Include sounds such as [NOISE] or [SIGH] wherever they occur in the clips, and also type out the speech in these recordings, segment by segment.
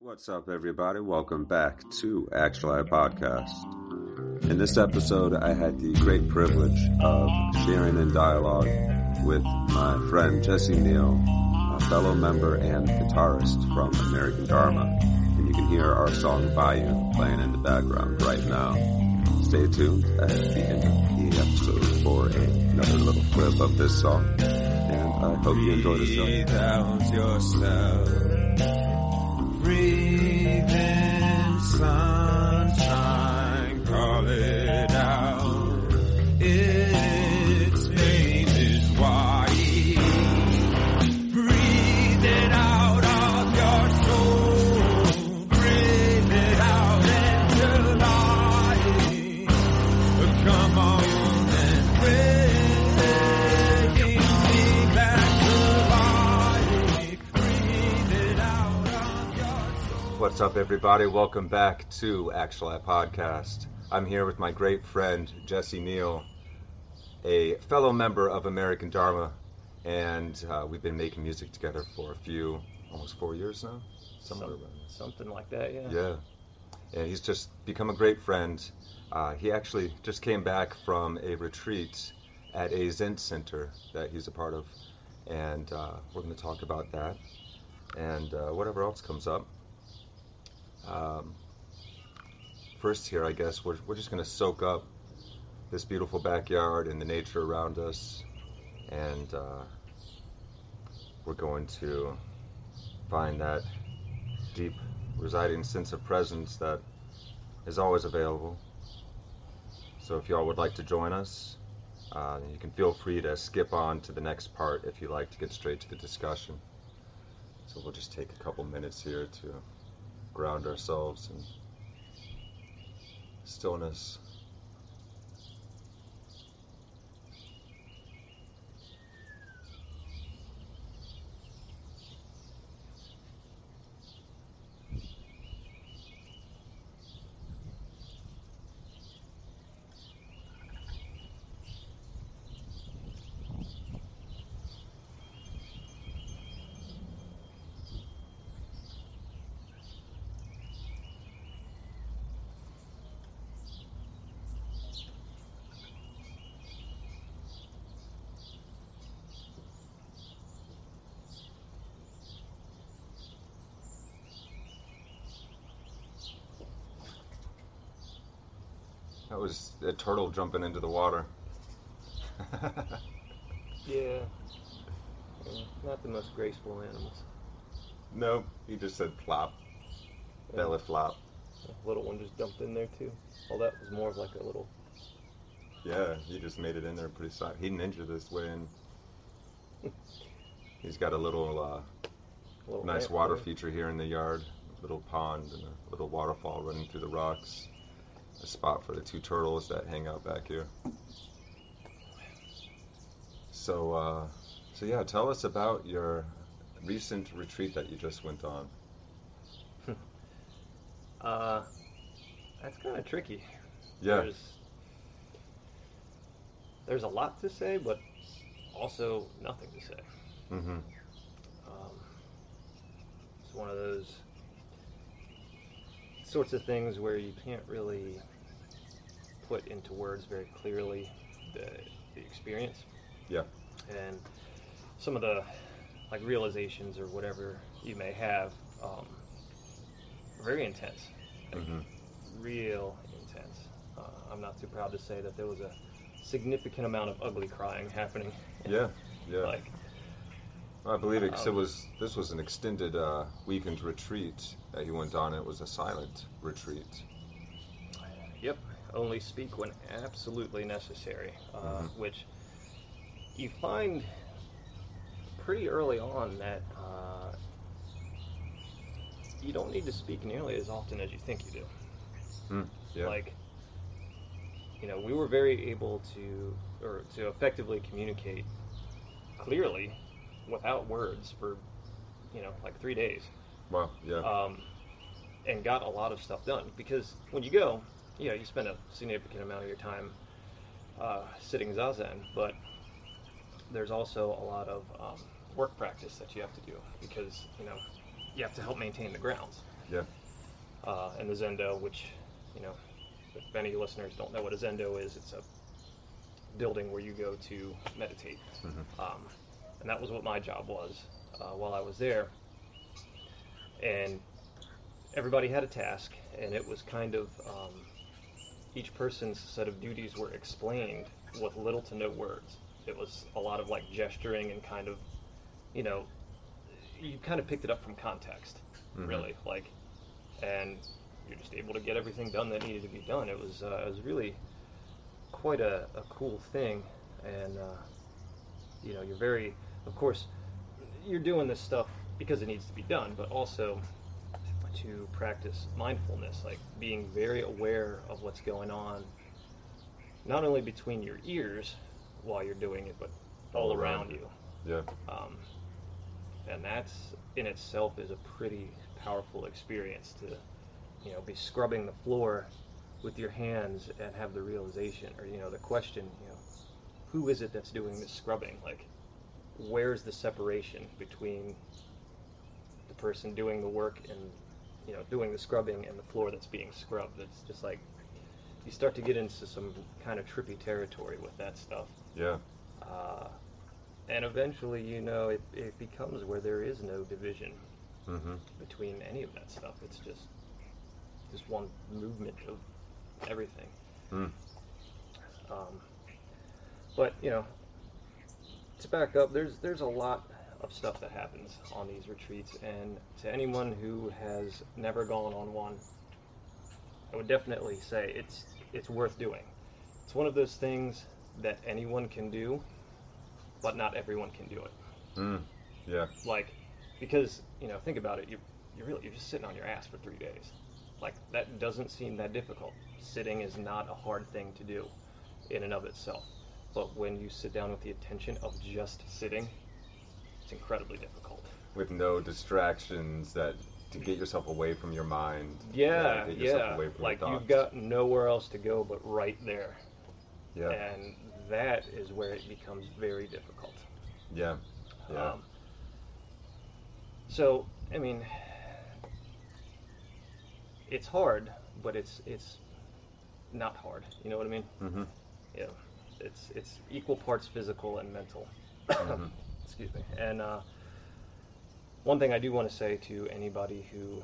What's up, everybody? Welcome back to Actual Eye Podcast. In this episode, I had the great privilege of sharing in dialogue with my friend Jesse Neal, a fellow member and guitarist from American Dharma. And you can hear our song Bayou playing in the background right now. Stay tuned at the end of the episode for another little clip of this song. And I hope you enjoy the show. Breathe out What's up, everybody? Welcome back to Actual Eye Podcast. I'm here with my great friend Jesse Neal, a fellow member of American Dharma, and uh, we've been making music together for a few, almost four years now. Somewhere Some- around. something like that. Yeah. Yeah, and he's just become a great friend. Uh, he actually just came back from a retreat at a Zen center that he's a part of, and uh, we're going to talk about that and uh, whatever else comes up. Um, first, here, I guess we're we're just going to soak up this beautiful backyard and the nature around us, and uh, we're going to find that deep residing sense of presence that is always available. So if y'all would like to join us, uh, you can feel free to skip on to the next part if you like to get straight to the discussion. So we'll just take a couple minutes here to ground ourselves in stillness. That was a turtle jumping into the water. [LAUGHS] Yeah. Yeah, Not the most graceful animals. nope, he just said plop, belly flop. A little one just jumped in there too. Well, that was more of like a little. Yeah, he just made it in there pretty solid. He ninja this way in. [LAUGHS] He's got a little uh, little nice water there. feature here in the yard. A little pond and a little waterfall running through the rocks. A spot for the two turtles that hang out back here. So, uh, so yeah, tell us about your recent retreat that you just went on. [LAUGHS] Uh, that's kind of tricky. Yeah, There's, there's a lot to say, but also nothing to say. mm-hmm. Um, it's one of those sorts of things where you can't really put into words very clearly the, the experience. Yeah. And some of the like realizations or whatever you may have, um, very intense, like, Mm-hmm. real intense. Uh, I'm not too proud to say that there was a significant amount of ugly crying happening. Yeah, yeah. [LAUGHS] Like I believe it. 'cause it was this was an extended uh, weekend retreat that he went on. It was a silent retreat. Yep. Only speak when absolutely necessary, uh, Mhm. which you find pretty early on that uh, you don't need to speak nearly as often as you think you do. Hmm, yeah. Like, you know, we were very able to, or to effectively communicate clearly without words for, you know, like three days Wow. Yeah. um, and got a lot of stuff done. Because when you go, you know, you spend a significant amount of your time uh, sitting zazen, but there's also a lot of um, work practice that you have to do because you know you have to help maintain the grounds. Yeah. uh, and the Zendo, which, you know, if any listeners don't know what a Zendo is, it's a building where you go to meditate. Mhm. Um, and that was what my job was uh, while I was there. And everybody had a task, and it was kind of um, each person's set of duties were explained with little to no words. It was a lot of like gesturing and kind of, you know, you kind of picked it up from context, Mhm. really. Like, and you're just able to get everything done that needed to be done. It was uh, it was really quite a, a cool thing, and uh, you know, you're very, of course, you're doing this stuff because it needs to be done, but also to practice mindfulness, like being very aware of what's going on, not only between your ears while you're doing it, but all, All around around you. Yeah. Um, and that's in itself is a pretty powerful experience to, you know, be scrubbing the floor with your hands and have the realization, or you know, the question, you know, who is it that's doing this scrubbing? Like, where's the separation between the person doing the work and, you know, doing the scrubbing and the floor that's being scrubbed? It's just like you start to get into some kind of trippy territory with that stuff. Yeah. Uh, and eventually, you know, it, it becomes where there is no division Mm-hmm. between any of that stuff. It's just just one movement of everything. Mm. Um, but you know, to back up, there's there's a lot of stuff that happens on these retreats, and to anyone who has never gone on one, I would definitely say it's it's worth doing. It's one of those things that anyone can do, but not everyone can do it. Mm. Yeah. Like, because you know, think about it. You you really you're just sitting on your ass for three days. Like that doesn't seem that difficult. Sitting is not a hard thing to do, in and of itself. But when you sit down with the intention of just sitting, it's incredibly difficult. With no distractions that to get yourself away from your mind. Yeah, get yourself yeah. Like you've got nowhere else to go but right there, Yeah. and that is where it becomes very difficult. Yeah. Yeah. Um, so, I mean, it's hard, but it's it's not hard. You know what I mean? mm-hmm. Yeah. It's it's equal parts physical and mental. Mhm. [COUGHS] Excuse me. And uh, one thing I do want to say to anybody who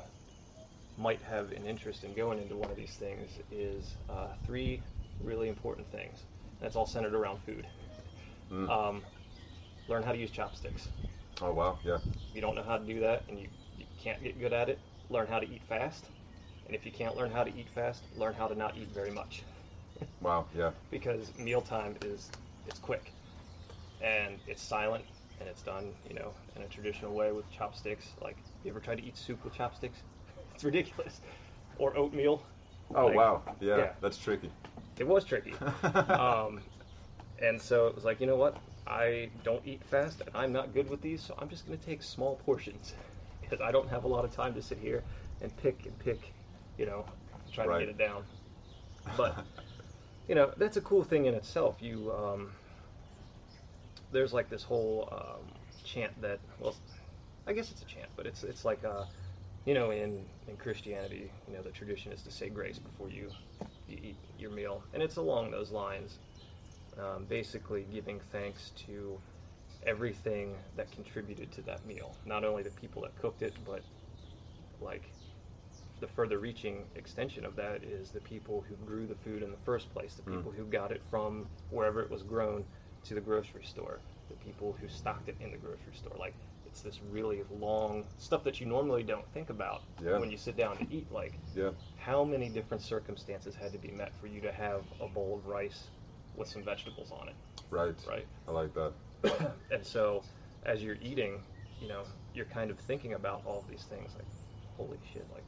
might have an interest in going into one of these things is uh, three really important things. That's all centered around food. Mm. Um, learn how to use chopsticks. oh wow. Yeah. If you don't know how to do that and you, you can't get good at it, learn how to eat fast. And if you can't learn how to eat fast, learn how to not eat very much. Wow. Yeah. because mealtime is it's quick and it's silent and it's done, you know, in a traditional way with chopsticks. Like, you ever tried to eat soup with chopsticks? [LAUGHS] It's ridiculous. Or oatmeal. Oh Like, wow. Yeah, yeah. That's tricky. It was tricky. [LAUGHS] um, and so it was like, you know what? I don't eat fast and I'm not good with these, so I'm just going to take small portions [LAUGHS] because I don't have a lot of time to sit here and pick and pick, you know, try Right. to get it down. But you know, that's a cool thing in itself. You um, there's like this whole um, chant that well, I guess it's a chant, but it's it's like uh, you know, in in Christianity, you know, the tradition is to say grace before you you eat your meal, and it's along those lines. Um, basically, giving thanks to everything that contributed to that meal, not only the people that cooked it, but like the further reaching extension of that is the people who grew the food in the first place, the Mm. people who got it from wherever it was grown to the grocery store, the people who stocked it in the grocery store. Like it's this really long stuff that you normally don't think about Yeah. when you sit down to eat. Like Yeah. how many different circumstances had to be met for you to have a bowl of rice with some vegetables on it, Right. right? I like that. [COUGHS] and so as you're eating, you know, you're kind of thinking about all of these things like, holy shit, like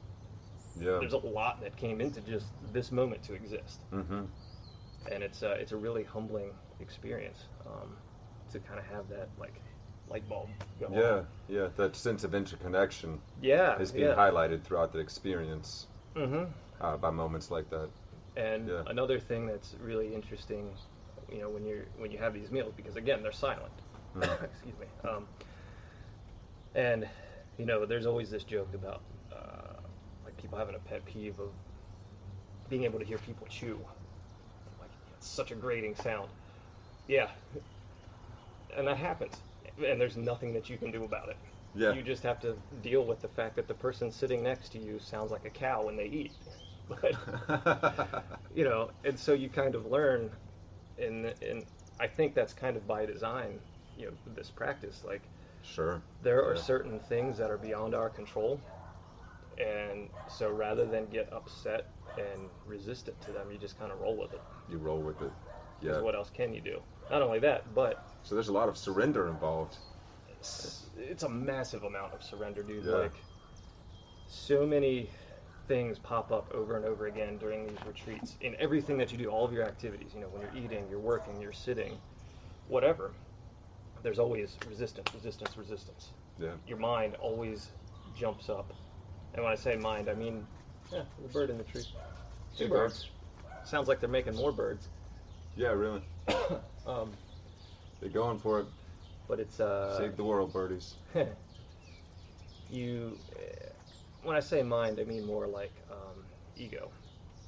Yeah. there's a lot that came into just this moment to exist, Mm-hmm. and it's uh, it's a really humbling experience um, to kind of have that like light bulb go Yeah. on. Yeah. That sense of interconnection Yeah, is being yeah. highlighted throughout the experience hmm uh, by moments like that. And Yeah. another thing that's really interesting, you know, when you're when you have these meals, because again they're silent. Mhm. [COUGHS] Excuse me. Um, and you know, there's always this joke about people having a pet peeve of being able to hear people chew. Like it's such a grating sound. Yeah, and that happens, and there's nothing that you can do about it. Yeah. You just have to deal with the fact that the person sitting next to you sounds like a cow when they eat. [LAUGHS] But [LAUGHS] you know, and so you kind of learn, and and I think that's kind of by design. You know, this practice, like sure. there are Yeah. certain things that are beyond our control, and so rather than get upset and resistant to them, you just kind of roll with it. You roll with it. Yeah. What else can you do? Not only that, but So there's a lot of surrender involved. it's, it's a massive amount of surrender, dude. Yeah. Like so many things pop up over and over again during these retreats in everything that you do, all of your activities. You know, when you're eating, you're working, you're sitting, whatever. There's always resistance, resistance, resistance. Yeah. Your mind always jumps up, and when I say mind, I mean, yeah, the bird in the tree. Two Two birds. Sounds like they're making more birds. Yeah, really. [COUGHS] um, They're going for it. but it's uh, Save the world, birdies. [LAUGHS] you uh, when i say mind i mean more like um, ego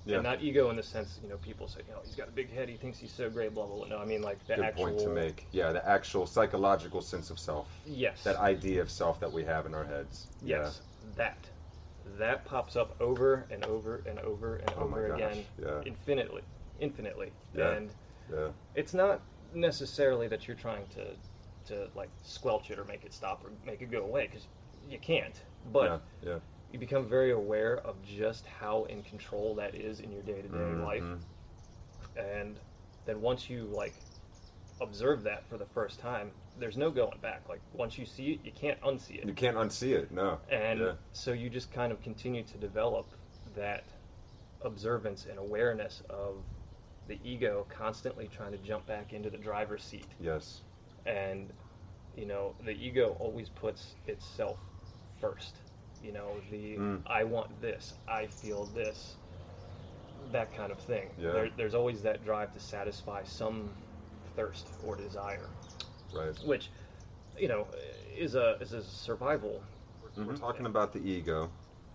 Yeah. and not ego in the sense you know people say you know he's got a big head he thinks he's so great blah blah blah no i mean like the Good actual point to make. Yeah, the actual psychological sense of self. yes That idea of self that we have in our heads. yes that that pops up over and over and over and Oh over again yeah. infinitely infinitely Yeah. and Yeah. It's not necessarily that you're trying to to like squelch it or make it stop or make it go away because you can't but yeah. yeah. you become very aware of just how in control that is in your day-to-day life Mhm. and then once you like observe that for the first time there's no going back like once you see it you can't unsee it. You can't unsee it. No. and yeah. so you just kind of continue to develop that observance and awareness of the ego constantly trying to jump back into the driver's seat Yes. and you know the ego always puts itself first you know the Mm. i want this i feel this that kind of thing Yeah. there, there's always that drive to satisfy some thirst or desire Right. which you know is a is a survival. We're talking about the ego.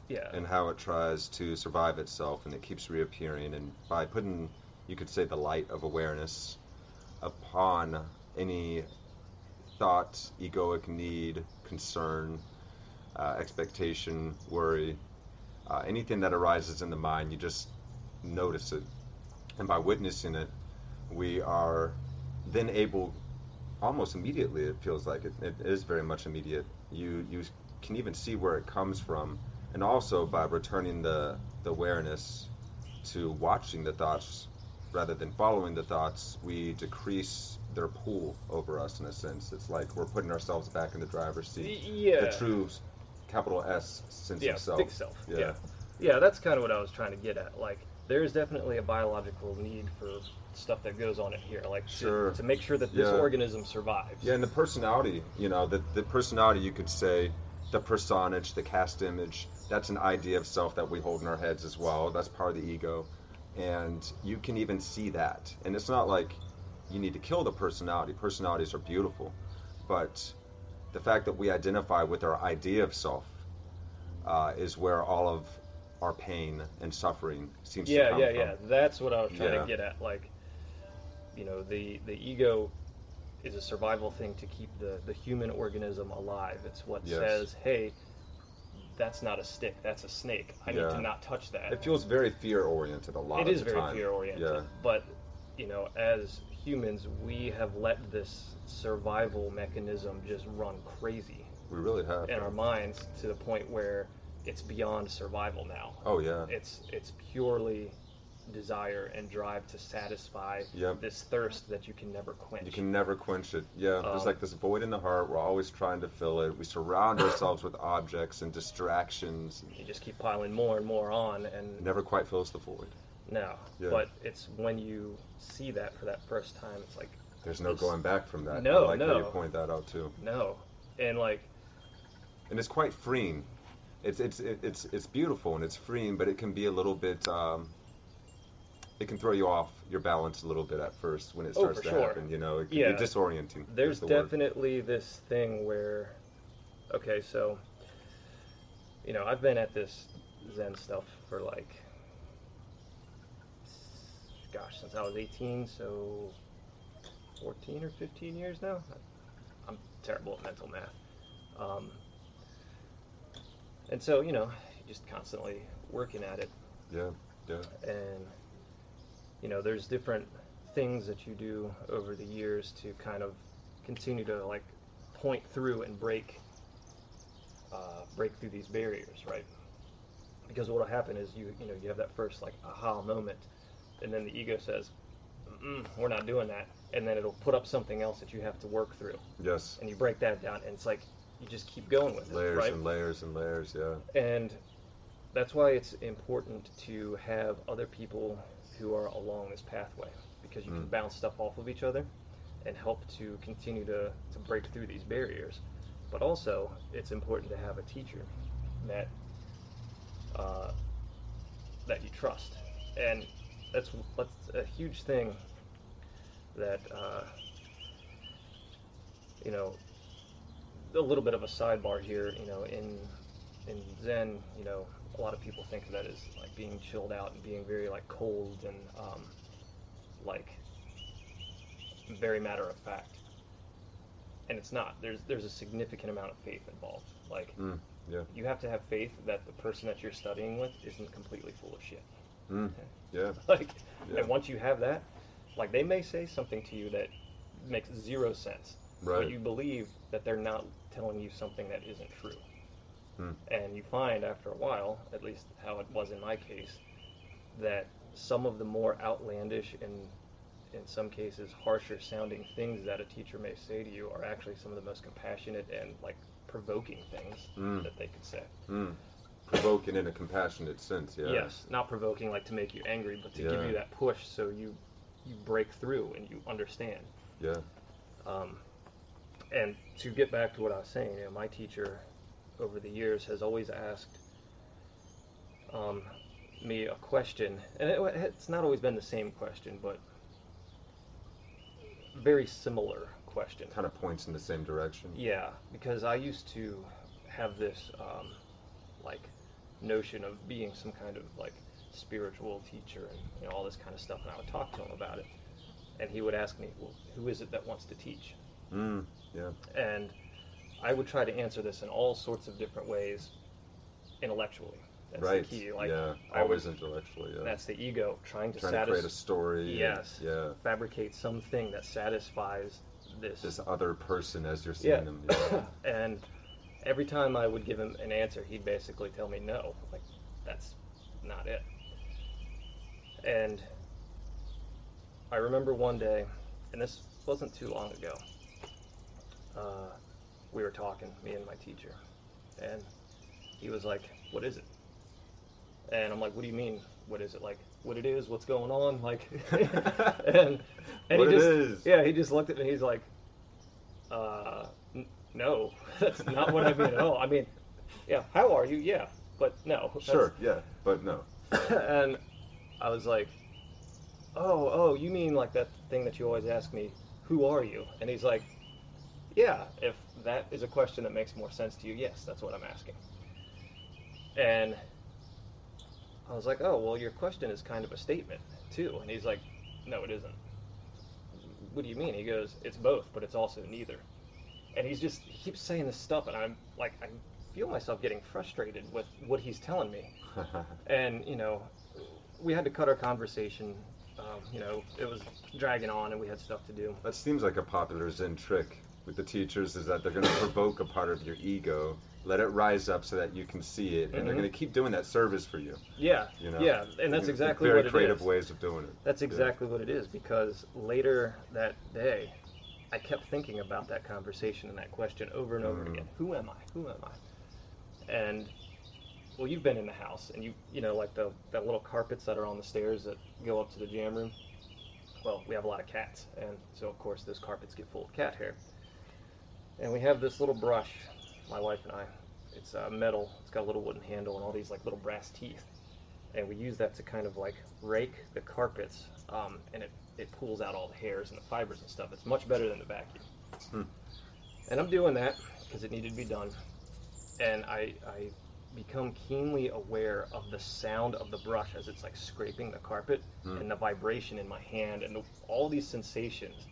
Yeah. And how it tries to survive itself and it keeps reappearing and by putting you could say the light of awareness upon any thought egoic need concern uh, expectation worry uh, anything that arises in the mind you just notice it. And by witnessing it we are then able almost immediately it feels like it, it is very much immediate. You you can even see where it comes from. And also by returning the, the awareness to watching the thoughts rather than following the thoughts we decrease their pull over us in a sense. It's like we're putting ourselves back in the driver's seat. Yeah the true capital s sense yeah of self big self. yeah, yeah. Yeah that's kind of what i was trying to get at like there is definitely a biological need for stuff that goes on in here like to- to, make sure that this Yeah. organism survives Yeah, and the personality, you know, the, the personality, you could say, the personage, the cast image, that's an idea of self that we hold in our heads as well. That's part of the ego. And you can even see that. And it's not like you need to kill the personality. Personalities are beautiful. But the fact that we identify with our idea of self uh, is where all of our pain and suffering seems to yeah come yeah from. yeah that's what i was trying Yeah. to get at like you know the the ego is a survival thing to keep the the human organism alive it's what Yes. says hey that's not a stick that's a snake i need to not touch that It feels very fear oriented a lot it is very fear oriented Yeah. but you know as humans we have let this survival mechanism just run crazy We really have. in our minds to the point where it's beyond survival now Oh, yeah. it's it's purely desire and drive to satisfy Yep. this thirst that you can never quench You can never quench it. Yeah, there's Um, like this void in the heart. We're always trying to fill it. We surround ourselves with objects and distractions. you just keep piling more and more on and never quite fills the void. no Yeah. but it's when you see that for that first time it's like There's no going back from that. No, I like how you point that out too. no and like And it's quite freeing. It's it's it's it's beautiful and it's freeing, but it can be a little bit. Um, it can throw you off your balance a little bit at first when it Oh, starts for to sure. happen. You know, it can Yeah. be disorienting. there's the word. definitely this thing where okay so you know i've been at this Zen stuff for like, gosh, since I was 18, so 14 or 15 years now. I'm terrible at mental math. Um, and so, you know, just constantly working at it. Yeah, yeah. And, you know, there's different things that you do over the years to kind of continue to like point through and break uh, break through these barriers, right? Because what'll happen is you you know you have that first like aha moment, and then the ego says, "We're not doing that," and then it'll put up something else that you have to work through, Yes. and you break that down, and it's like you just keep going with it, Layers right? and layers and layers. Yeah. And that's why it's important to have other people who are along this pathway because you can Mm. bounce stuff off of each other and help to continue to, to break through these barriers. But also, it's important to have a teacher that uh, that you trust, and that's that's a huge thing that uh, you know a little bit of a sidebar here. You know, in in Zen, you know, a lot of people think of that as like being chilled out and being very like cold and um, like very matter of fact. And it's not. There's there's a significant amount of faith involved. Like Mm. Yeah. you have to have faith that the person that you're studying with isn't completely full of shit. Mm. [LAUGHS] Yeah. Like, Yeah. and once you have that, like they may say something to you that makes zero sense, Right. but you believe that they're not telling you something that isn't true. Hmm. And you find after a while, at least how it was in my case, that some of the more outlandish and in some cases harsher sounding things that a teacher may say to you are actually some of the most compassionate and like provoking things Mm. that they could say. Mm. Provoking in a compassionate sense. Yeah. Yes, not provoking like to make you angry, but to give you that push so you you break through and you understand. Yeah. Um, and to get back to what I was saying, you know, my teacher over the years has always asked um, me a question, and it, it's not always been the same question, but very similar question. Kind of points in the same direction. Yeah, because I used to have this um, like notion of being some kind of like spiritual teacher and you know all this kind of stuff, and I would talk to him about it, and he would ask me, "Well, who is it that wants to teach?" Mm. Yeah. And I would try to answer this in all sorts of different ways, intellectually. That's right. the key. Like yeah. I Always would- intellectually. Yeah. that's the ego trying to Trying to create a story. Yes. Yeah. Fabricate something that satisfies this This other person as you're seeing Yeah. them. Yeah. [COUGHS] and every time I would give him an answer, he'd basically tell me no. Like, that's not it. And I remember one day, and this wasn't too long ago, uh, we were talking, me and my teacher, and he was like, What is it? And I'm like, What do you mean? What is it? Like, what it is? What's going on? [LAUGHS] Like, [LAUGHS] and, and What he just, is. yeah, he just looked at me. He's like, uh, n- no, [LAUGHS] that's not what I mean at all. I mean, yeah, how are you? Yeah, but no. Sure. Yeah. But no. and I was like, oh, oh, you mean like that thing that you always ask me, who are you? And he's like, yeah, if that is a question that makes more sense to you, yes, that's what I'm asking. And I was like, oh, well, your question is kind of a statement, too. And he's like, no, it isn't. What do you mean? He goes, it's both, but it's also neither. And he's just, he keeps saying this stuff, and I'm like, I feel myself getting frustrated with what he's telling me [LAUGHS] and you know we had to cut our conversation um, you know it was dragging on and we had stuff to do that seems like a popular Zen trick with the teachers is that they're going [COUGHS] to provoke a part of your ego, let it rise up so that you can see it, and they're Mhm. going to keep doing that service for you. yeah You know. yeah and that's exactly very what it creative is ways of doing it. that's Yeah. exactly what it is because later that day i kept thinking about that conversation and that question over and over Mm. again who am i who am i and well you've been in the house and you you know like the that little carpets that are on the stairs that go up to the jam room well we have a lot of cats and so of course those carpets get full of cat hair and we have this little brush my wife and i. It's uh, metal. It's got a little wooden handle and all these like little brass teeth. And we use that to kind of like rake the carpets um, and it, it pulls out all the hairs and the fibers and stuff. It's much better than the vacuum. Hmm. and i'm doing that because it needed to be done. And I, I become keenly aware of the sound of the brush as it's like scraping the carpet Mm. and the vibration in my hand and the, all these sensations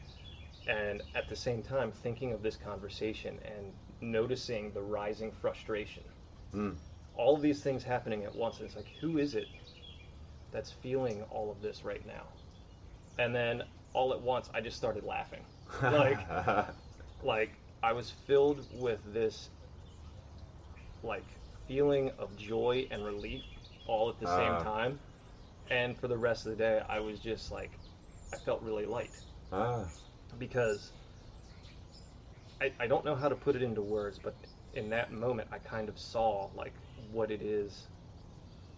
and at the same time thinking of this conversation and noticing the rising frustration Mm. all of these things happening at once and it's like who is it that's feeling all of this right now and then all at once i just started laughing [LAUGHS] like like I was filled with this like feeling of joy and relief all at the Ah. same time. And for the rest of the day, I was just like, I felt really light ah, because I, I don't know how to put it into words, but in that moment, I kind of saw like what it is.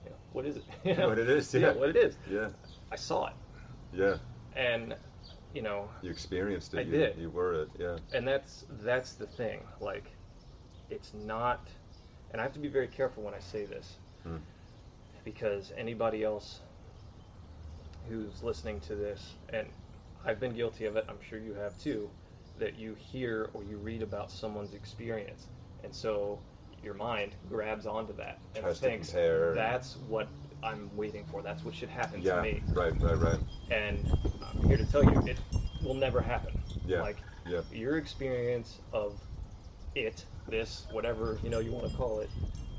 You know, what is it? [LAUGHS] You know? What it is, yeah. what it is. yeah, I saw it, yeah. and you know, You experienced it. I you, did. You were it. Yeah. and that's that's the thing like it's not and i have to be very careful when i say this Hmm. because anybody else who's listening to this and i've been guilty of it i'm sure you have too that you hear or you read about someone's experience and so your mind grabs onto that and Tries thinks that's what i'm waiting for that's what should happen Yeah. to me Right. Right. Right. and i'm here to tell you it will never happen Yeah. like Yeah. your experience of it, this, whatever you know you want to call it,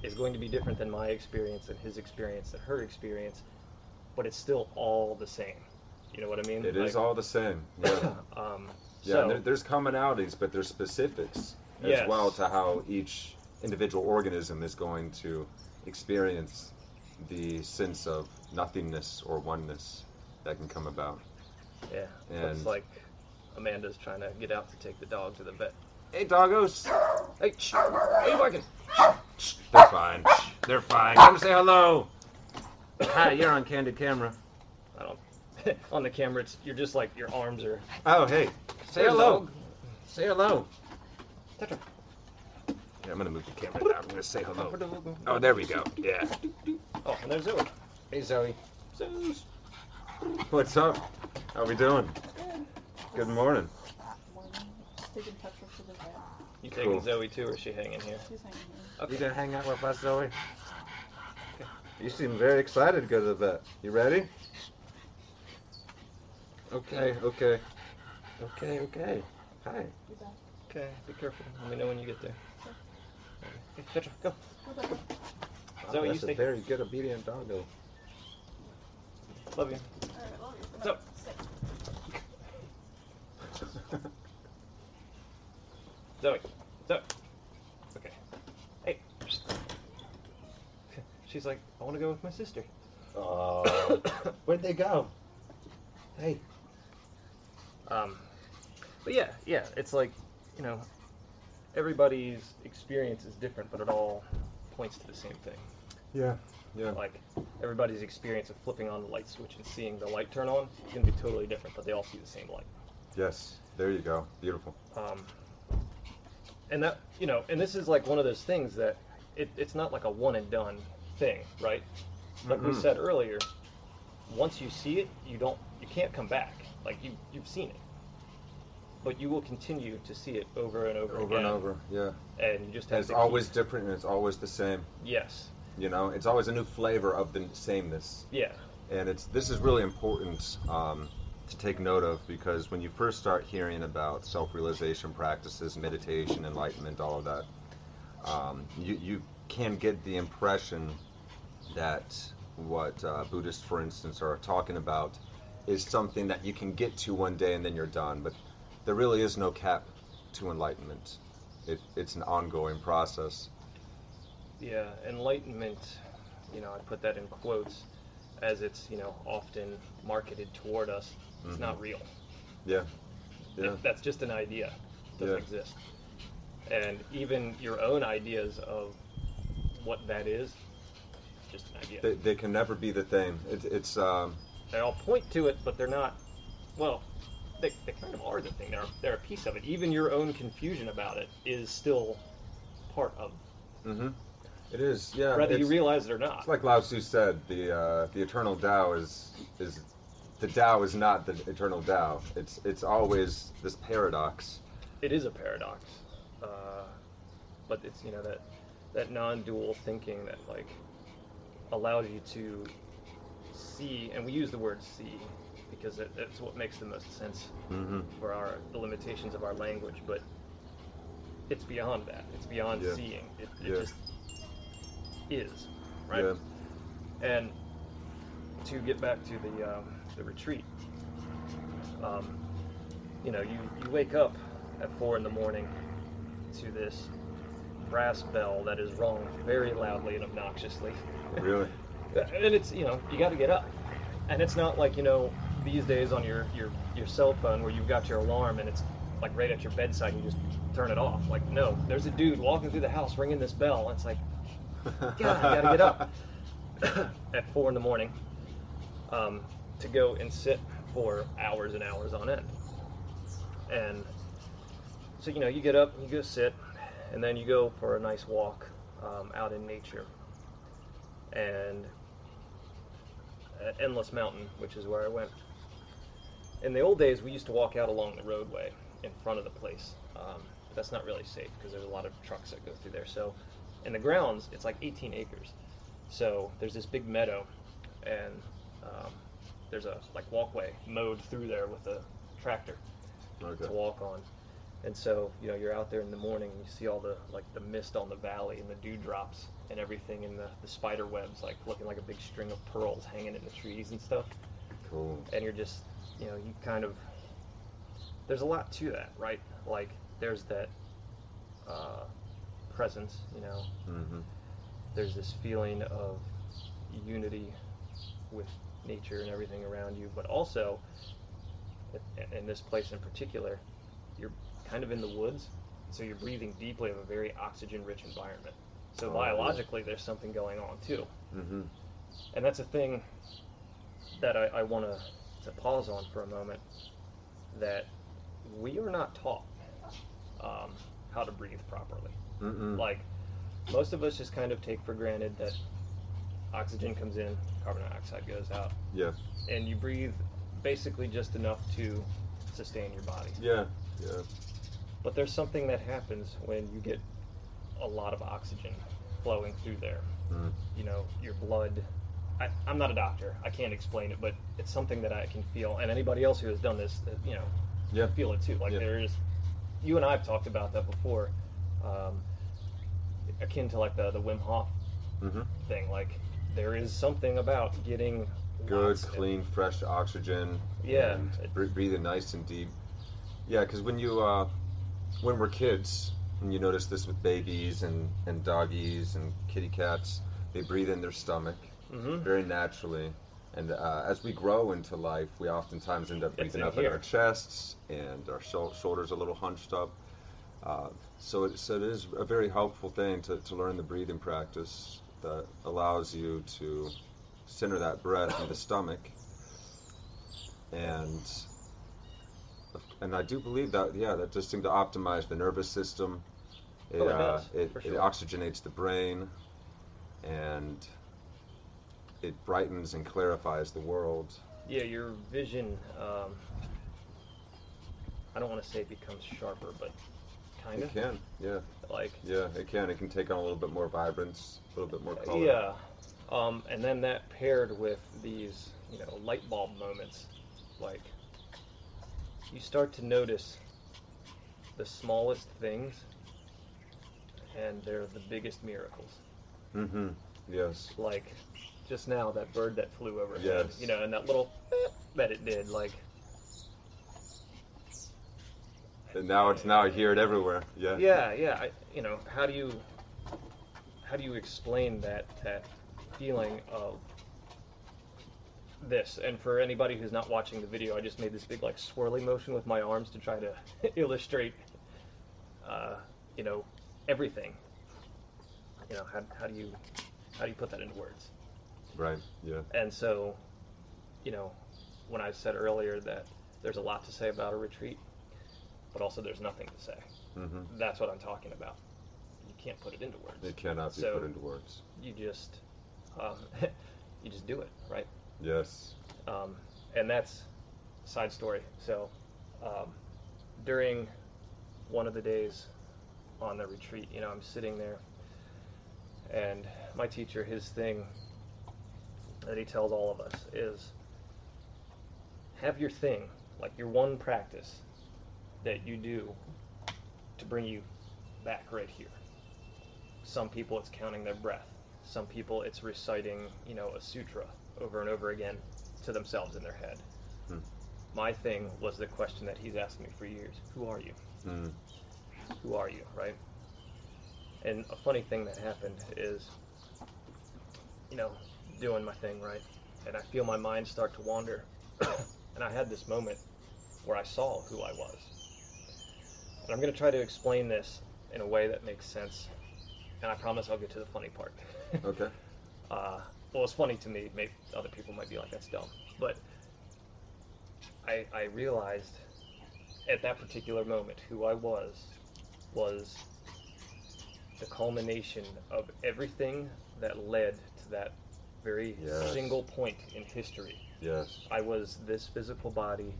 is going to be different than my experience and his experience and her experience, but it's still all the same. You know what I mean? It is Like, all the same. Yeah. [COUGHS] um, Yeah, so there, there's commonalities, but there's specifics as Yes. well to how each individual organism is going to experience the sense of nothingness or oneness that can come about. yeah, and- it's like Amanda's trying to get out to take the dog to the vet. Hey, doggos! Hey, shh, are you barking? They're fine. They're fine. Come say hello. [COUGHS] Hi, you're on candid camera. I [LAUGHS] don't. on the camera, it's you're just like your arms are. Oh, hey. Say There's hello. Say hello. Touch her. Yeah, I'm gonna move the camera down. I'm gonna say hello. Oh, there we go. Yeah. Oh, and there's Zoe. Hey, Zoe. Zeus. What's up? How we doing? Good morning. Morning. Taking Petra to the vet. You taking Cool. Zoe too, or is she hanging here? She's hanging You Okay. gonna hang out with us, Zoe? You seem very excited to go to the vet. You ready? Okay, okay. Okay, okay. Hi. here. You back? Okay, be careful. Let me know when you get there. Okay, Petra, go. Go back. Zoe, Wow, you that's stay a very good obedient doggo. Love you. Alright, love you. So- Zoe. Zoe. Okay. Hey. She's like, I want to go with my sister. Oh, [COUGHS] where'd they go? Hey. Um, but yeah, yeah, it's like, you know, everybody's experience is different, but it all points to the same thing. Yeah, yeah. Like everybody's experience of flipping on the light switch and seeing the light turn on is going to be totally different, but they all see the same light. Yes, there you go. Beautiful. Um, and that, you know, and this is like one of those things that it, it's not like a one and done thing, right? Like we Mhm. said earlier, once you see it, you don't, you can't come back. Like you, you've seen it, but you will continue to see it over and over, Over again. and over, yeah. And you just And it's always keep, different and it's always the same. yes, You know, it's always a new flavor of the sameness. yeah, and it's this is really important um, to take note of because when you first start hearing about self-realization practices, meditation, enlightenment, all of that, um, you you can get the impression that what uh, Buddhists, for instance, are talking about is something that you can get to one day and then you're done. But there really is no cap to enlightenment. It, it's an ongoing process. yeah. Enlightenment, you know, I put that in quotes, as it's you know often marketed toward us. It's Mhm. not real. Yeah. It- Yeah. that's just an idea. It doesn't Yeah. exist. And even your own ideas of what that is, just an idea. They, they can never be the thing. It, it's um, they all point to it, but they're not. Well, they, they kind of are the thing. They're they're a piece of it. Even your own confusion about it is still part of, hmm It is, yeah. whether you realize it or not. It's like Lao Tzu said, the uh, the eternal Tao is is the Tao is not the eternal Tao. It's it's always this paradox. it is a paradox, uh, but it's you know that that non-dual thinking that like allows you to see, and we use the word see because it, it's what makes the most sense Mm-hmm. for our the limitations of our language, but it's beyond that. It's beyond Yeah. seeing. It, it Yeah. just is, right? Yeah. And to get back to the um, the retreat, um, you know, you, you wake up at four in the morning to this brass bell that is rung very loudly and obnoxiously. Really? [LAUGHS] and it's you know you got to get up, and it's not like you know these days on your your your cell phone where you've got your alarm and it's like right at your bedside and you just turn it off. Like no, there's a dude walking through the house ringing this bell. And it's like [LAUGHS] God, I gotta get up [COUGHS] at four in the morning um, to go and sit for hours and hours on end. And so you know, you get up, you go sit, and then you go for a nice walk um, out in nature. And at Endless Mountain, which is where I went. In the old days, we used to walk out along the roadway in front of the place. Um, but that's not really safe because there's a lot of trucks that go through there. So, in the grounds, it's like 18 acres. So there's this big meadow, and um, there's a like walkway mowed through there with a tractor Okay. to walk on. And so, you know, you're out there in the morning and you see all the like the mist on the valley and the dewdrops and everything and the, the spider webs like looking like a big string of pearls hanging in the trees and stuff. Cool. And you're just you know, you kind of there's a lot to that, right? Like there's that uh, presence, you know, Mm-hmm. there's this feeling of unity with nature and everything around you, but also in this place in particular, you're kind of in the woods, so you're breathing deeply of a very oxygen-rich environment. So Oh, biologically, there's something going on too, Mm-hmm. and that's a thing that I, I want to to pause on for a moment. That we are not taught um, how to breathe properly Mm-mm. like most of us just kind of take for granted that oxygen comes in, carbon dioxide goes out, Yeah. and you breathe basically just enough to sustain your body. Yeah. Yeah. But there's something that happens when you get a lot of oxygen flowing through there. Mm. You know, your blood. I, I'm not a doctor. I can't explain it, but it's something that I can feel. And anybody else who has done this, uh, you know, Yeah. feel it too. Like Yeah. there's, you and I have talked about that before, um, akin to like the the Wim Hof Mm-hmm. thing. Like there is something about getting Good, clean, fresh oxygen. Yeah. And br- breathing nice and deep. Yeah, because when you uh, when we're kids, and you notice this with babies and and doggies and kitty cats, they breathe in their stomach Mhm. very naturally. And uh, as we grow into life, we oftentimes end up breathing in up in our chests and our shou- shoulders a little hunched up. Uh, so, it, so it is a very helpful thing to, to learn the breathing practice that allows you to center that breath in the stomach. And and I do believe that yeah, that just seemed to optimize the nervous system. It, Oh, it uh, does, it, for it oxygenates the brain, and it brightens and clarifies the world. Yeah, your vision. Um, I don't want to say it becomes sharper, but kind of. It can, yeah, like yeah, it can. It can take on a little bit more vibrance, a little bit more color. yeah. Um, and then that paired with these, you know, light bulb moments, like you start to notice the smallest things, and they're the biggest miracles. Mm-hmm. Yes. like just now that bird that flew overhead Yes. you know and that little [LAUGHS] that it did like And now it's now I hear it everywhere. Yeah. yeah yeah I, you know how do you how do you explain that that feeling of this and for anybody who's not watching the video i just made this big like swirly motion with my arms to try to [LAUGHS] illustrate uh, you know everything you know how, how do you how do you put that into words Right. Yeah. And so, you know, when I said earlier that there's a lot to say about a retreat, but also there's nothing to say. Mm-hmm. That's what I'm talking about. You can't put it into words. It cannot be So- put into words. You just, um, [LAUGHS] you just do it, right? Yes. Um, and that's side story. So, um, during one of the days on the retreat, you know, I'm sitting there And my teacher, his thing that he tells all of us is have your thing, like your one practice that you do to bring you back right here. Some people it's counting their breath. Some people it's reciting, you know, a sutra over and over again to themselves in their head. Hmm. My thing was the question that he's asked me for years. Who are you? Mm. who are you, right? And a funny thing that happened is, you know, doing my thing, right? And I feel my mind start to wander. [COUGHS] and I had this moment where I saw who I was. And I'm going to try to explain this in a way that makes sense. And I promise I'll get to the funny part. [LAUGHS] Okay. uh, well, it's funny to me. Maybe other people might be like, that's dumb. But I, I realized at that particular moment who I was was the culmination of everything that led to that very Yes. single point in history. Yes. I was this physical body.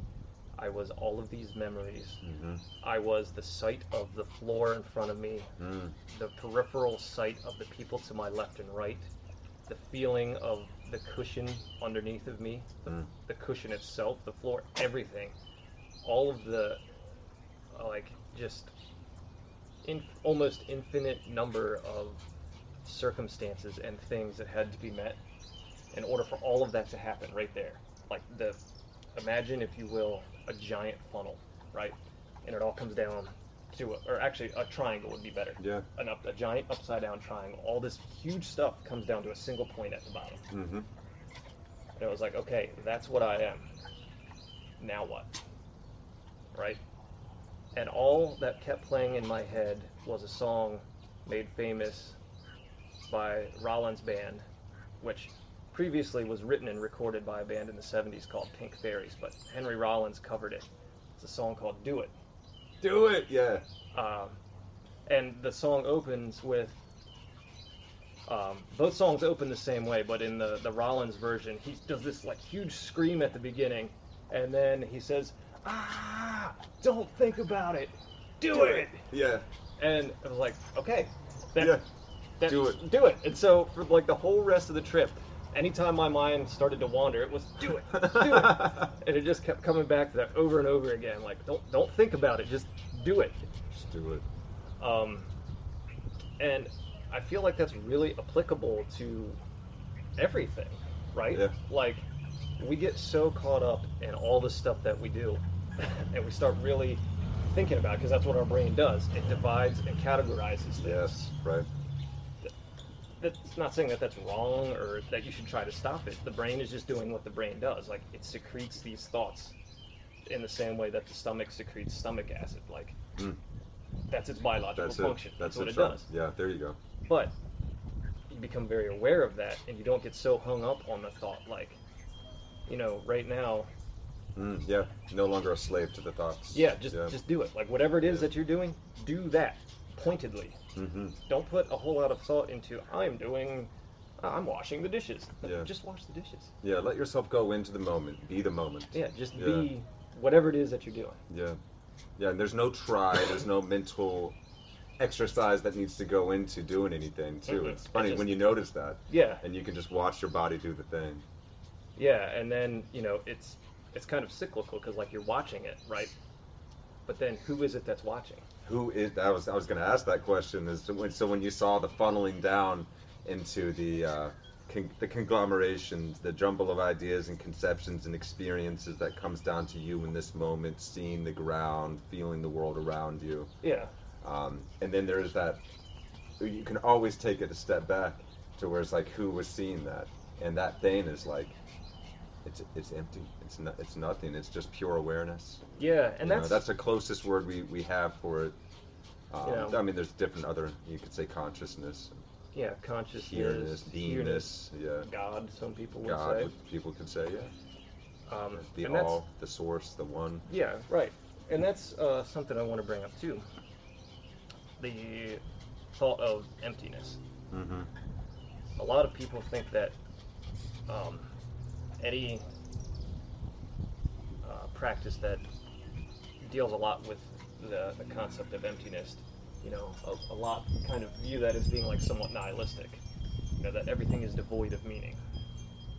I was all of these memories. Mm-hmm. I was the sight of the floor in front of me, Mm. the peripheral sight of the people to my left and right, the feeling of the cushion underneath of me, the, Mm. the cushion itself, the floor, everything. All of the, uh, like, just in, almost infinite number of circumstances and things that had to be met in order for all of that to happen right there. Like, the, imagine, if you will, a giant funnel, right? And it all comes down to, a, or actually, a triangle would be better Yeah. an up, a giant upside down triangle. All this huge stuff comes down to a single point at the bottom. Mm-hmm. And it was like, okay, that's what I am. Now what? Right? And all that kept playing in my head was a song made famous by Rollins Band, which previously was written and recorded by a band in the 70s called Pink Fairies, but Henry Rollins covered it. It's a song called Do It. Do it. Yeah. Um, and the song opens with um, both songs open the same way, but in the the Rollins version, he does this like huge scream at the beginning, and then he says, "Ah, don't think about it, do, it. Yeah. And I was like, "Okay, that, Yeah. that- do it. do it." And so for like the whole rest of the trip, anytime my mind started to wander, it was, "Do it, do it." [LAUGHS] and it just kept coming back to that over and over again. Like, don't don't think about it, just do it. Just do it. Um, and I feel like that's really applicable to everything, right? Yeah. Like, we get so caught up in all the stuff that we do, [LAUGHS] and we start really thinking about because that's what our brain does. It divides and categorizes things. Yes. Right. That's not saying that that's wrong or that you should try to stop it. The brain is just doing what the brain does. Like, it secretes these thoughts in the same way that the stomach secretes stomach acid. Like, Mm. that's its biological That's it. function. That's, what it. it does. Yeah. There you go. but you become very aware of that and you don't get so hung up on the thought like you know right now Mm, yeah. No longer a slave to the thoughts. yeah just Yeah. just do it like whatever it is Yeah. that you're doing do that pointedly Mm-hmm. don't put a whole lot of thought into i'm doing i'm washing the dishes Yeah. just wash the dishes Yeah. Let yourself go into the moment. Be the moment. yeah just Yeah. be whatever it is that you're doing Yeah. Yeah, and there's no try, there's no mental exercise that needs to go into doing anything too. Mhm. It's funny It just- when you notice that yeah and you can just watch your body do the thing. yeah and then you know it's it's kind of cyclical because like you're watching it right but then who is it that's watching Who is I was I was going to ask that question is when so when you saw the funneling down into the uh con- the conglomerations, the jumble of ideas and conceptions and experiences that comes down to you in this moment, seeing the ground, feeling the world around you. yeah. Um, and then there's that you can always take it a step back to where it's like who was seeing that? And that thing is like it's it's empty. It's not it's nothing. It's just pure awareness. Yeah and You know, that's that's the closest word we, we have for it um, Yeah. I mean there's different other you could say consciousness yeah consciousness here-ness, beingness yeah God, some people would God say. people could say yeah Um, the all the source the one yeah, right. And that's uh, something I want to bring up too. The thought of emptiness. mm-hmm. A lot of people think that um, any uh, practice that deals a lot with the, the concept of emptiness you know, a, a lot kind of view that as being like somewhat nihilistic. You know, that everything is devoid of meaning.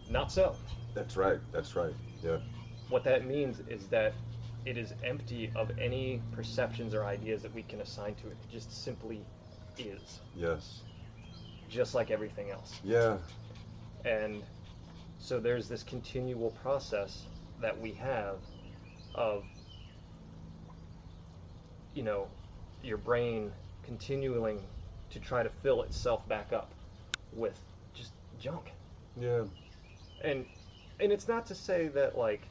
Not so. That's right. That's right. Yeah. What that means is that it is empty of any perceptions or ideas that we can assign to it. It just simply is, Yes. just like everything else. Yeah. And so there's this continual process that we have of, you know, your brain continuing to try to fill itself back up with just junk. Yeah. And and it's not to say that like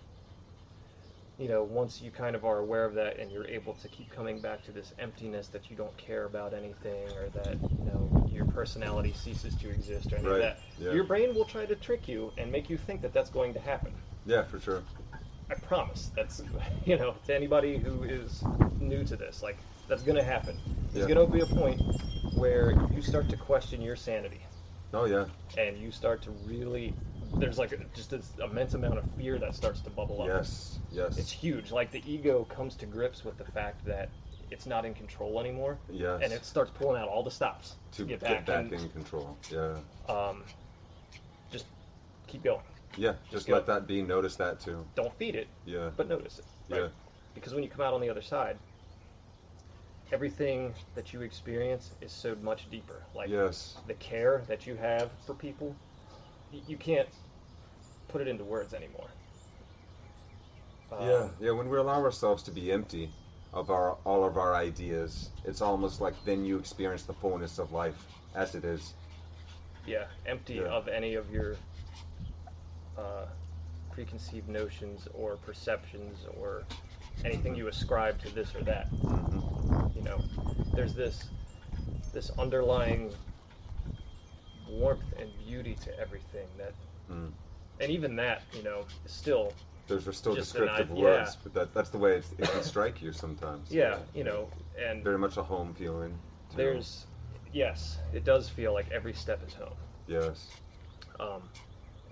you know, once you kind of are aware of that and you're able to keep coming back to this emptiness that you don't care about anything or that, you know, your personality ceases to exist or any Right, of that. yeah. Your brain will try to trick you and make you think that that's going to happen. Yeah, for sure. I promise. That's, [LAUGHS] you know, to anybody who is new to this, like, that's going to happen. There's Yeah. going to be a point where you start to question your sanity Oh yeah. and you start to really, there's like a, just this immense amount of fear that starts to bubble up. Yes. Yes. It's huge. Like the ego comes to grips with the fact that it's not in control anymore, yes. and it starts pulling out all the stops to get back, and, in control. Yeah. um, just keep going. Yeah. Just go. let that be. Notice that too. Don't feed it, Yeah. but notice it. Right? Yeah. Because when you come out on the other side, everything that you experience is so much deeper. Like yes. the care that you have for people, you can't put it into words anymore. Yeah, Um, yeah. When we allow ourselves to be empty of our all of our ideas, it's almost like then you experience the fullness of life as it is. yeah, empty Yeah. of any of your uh, preconceived notions or perceptions or anything you ascribe to this or that. You know, there's this this underlying warmth and beauty to everything that, Mm. and even that, you know, is still Those are still descriptive words, yeah. but that, that's the way it, it can strike you sometimes. yeah, you know, and Very much a home feeling. too. there's yes, it does feel like every step is home. yes, Um,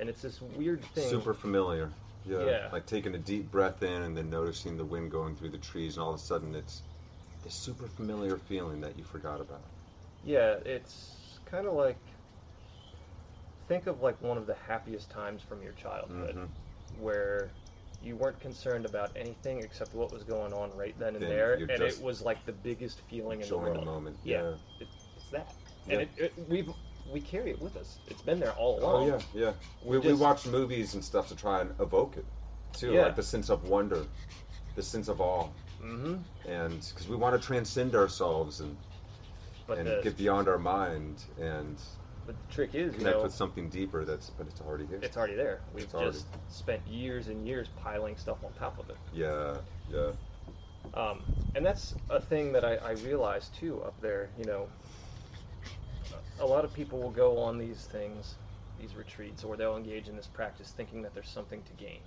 and it's this weird thing. super familiar. Yeah. Yeah. like taking a deep breath in and then noticing the wind going through the trees, and all of a sudden it's this super familiar feeling that you forgot about. Yeah, it's kind of like think of like one of the happiest times from your childhood Mhm. where you weren't concerned about anything except what was going on right then and Then there and it was like the biggest feeling in the world the moment, yeah, yeah. It, it's that Yeah. and it, it, we've we carry it with us it's been there all along. Oh yeah, yeah. We, we just- watch movies and stuff to try and evoke it, too, Yeah. like the sense of wonder, the sense of awe, mm-hmm and because we want to transcend ourselves and but and the, get beyond our mind and but the trick is you connect know with something deeper. That's but it's already here. it's already there we've It's already- just spent years and years piling stuff on top of it yeah, yeah, Um, and that's a thing that I, I realized too up there. You know, a lot of people will go on these things, these retreats, or they'll engage in this practice thinking that there's something to gain.